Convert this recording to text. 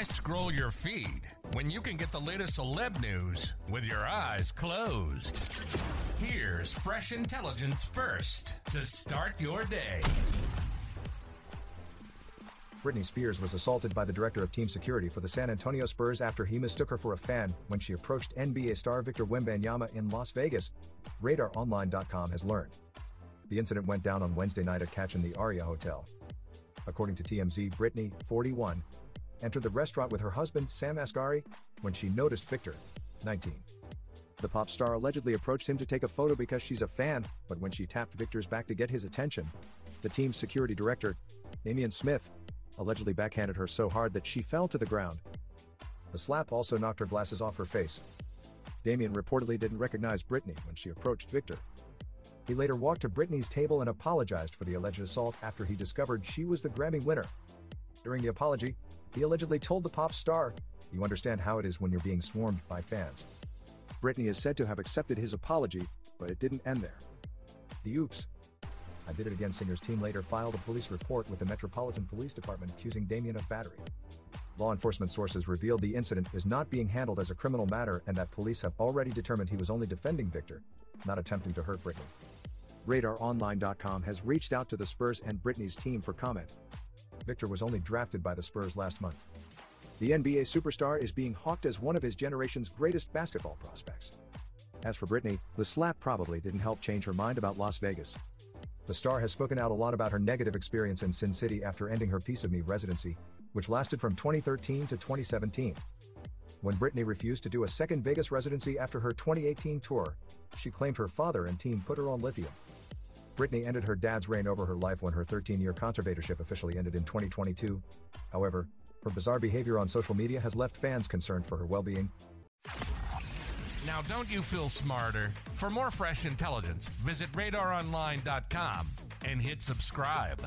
Why scroll your feed when you can get the latest celeb news with your eyes closed? Here's fresh intelligence first to start your day. Britney Spears was assaulted by the director of team security for the San Antonio Spurs after he mistook her for a fan when she approached NBA star Victor Wembanyama in Las Vegas, RadarOnline.com has learned. The incident went down on Wednesday night at Catch in the Aria Hotel. According to TMZ, Britney, 41, entered the restaurant with her husband, Sam Asghari, when she noticed Victor, 19. The pop star allegedly approached him to take a photo because she's a fan, but when she tapped Victor's back to get his attention, the team's security director, Damian Smith, allegedly backhanded her so hard that she fell to the ground. The slap also knocked her glasses off her face. Damian reportedly didn't recognize Britney when she approached Victor. He later walked to Britney's table and apologized for the alleged assault after he discovered she was the Grammy winner. During the apology, he allegedly told the pop star, You understand how it is when you're being swarmed by fans. Britney is said to have accepted his apology, but it didn't end there. The Oops. I Did It Again singer's team later filed a police report with the Metropolitan Police Department accusing Damian of battery. Law enforcement sources revealed the incident is not being handled as a criminal matter and that police have already determined he was only defending Victor, not attempting to hurt Britney. RadarOnline.com has reached out to the Spurs and Britney's team for comment. Victor was only drafted by the Spurs last month. The NBA superstar is being hawked as one of his generation's greatest basketball prospects. As for Britney, the slap probably didn't help change her mind about Las Vegas. The star has spoken out a lot about her negative experience in Sin City after ending her Piece of Me residency, which lasted from 2013 to 2017. When Britney refused to do a second Vegas residency after her 2018 tour, she claimed her father and team put her on lithium. Britney ended her dad's reign over her life when her 13 year conservatorship officially ended in 2022. However, her bizarre behavior on social media has left fans concerned for her well being. Now, don't you feel smarter? For more fresh intelligence, visit radaronline.com and hit subscribe.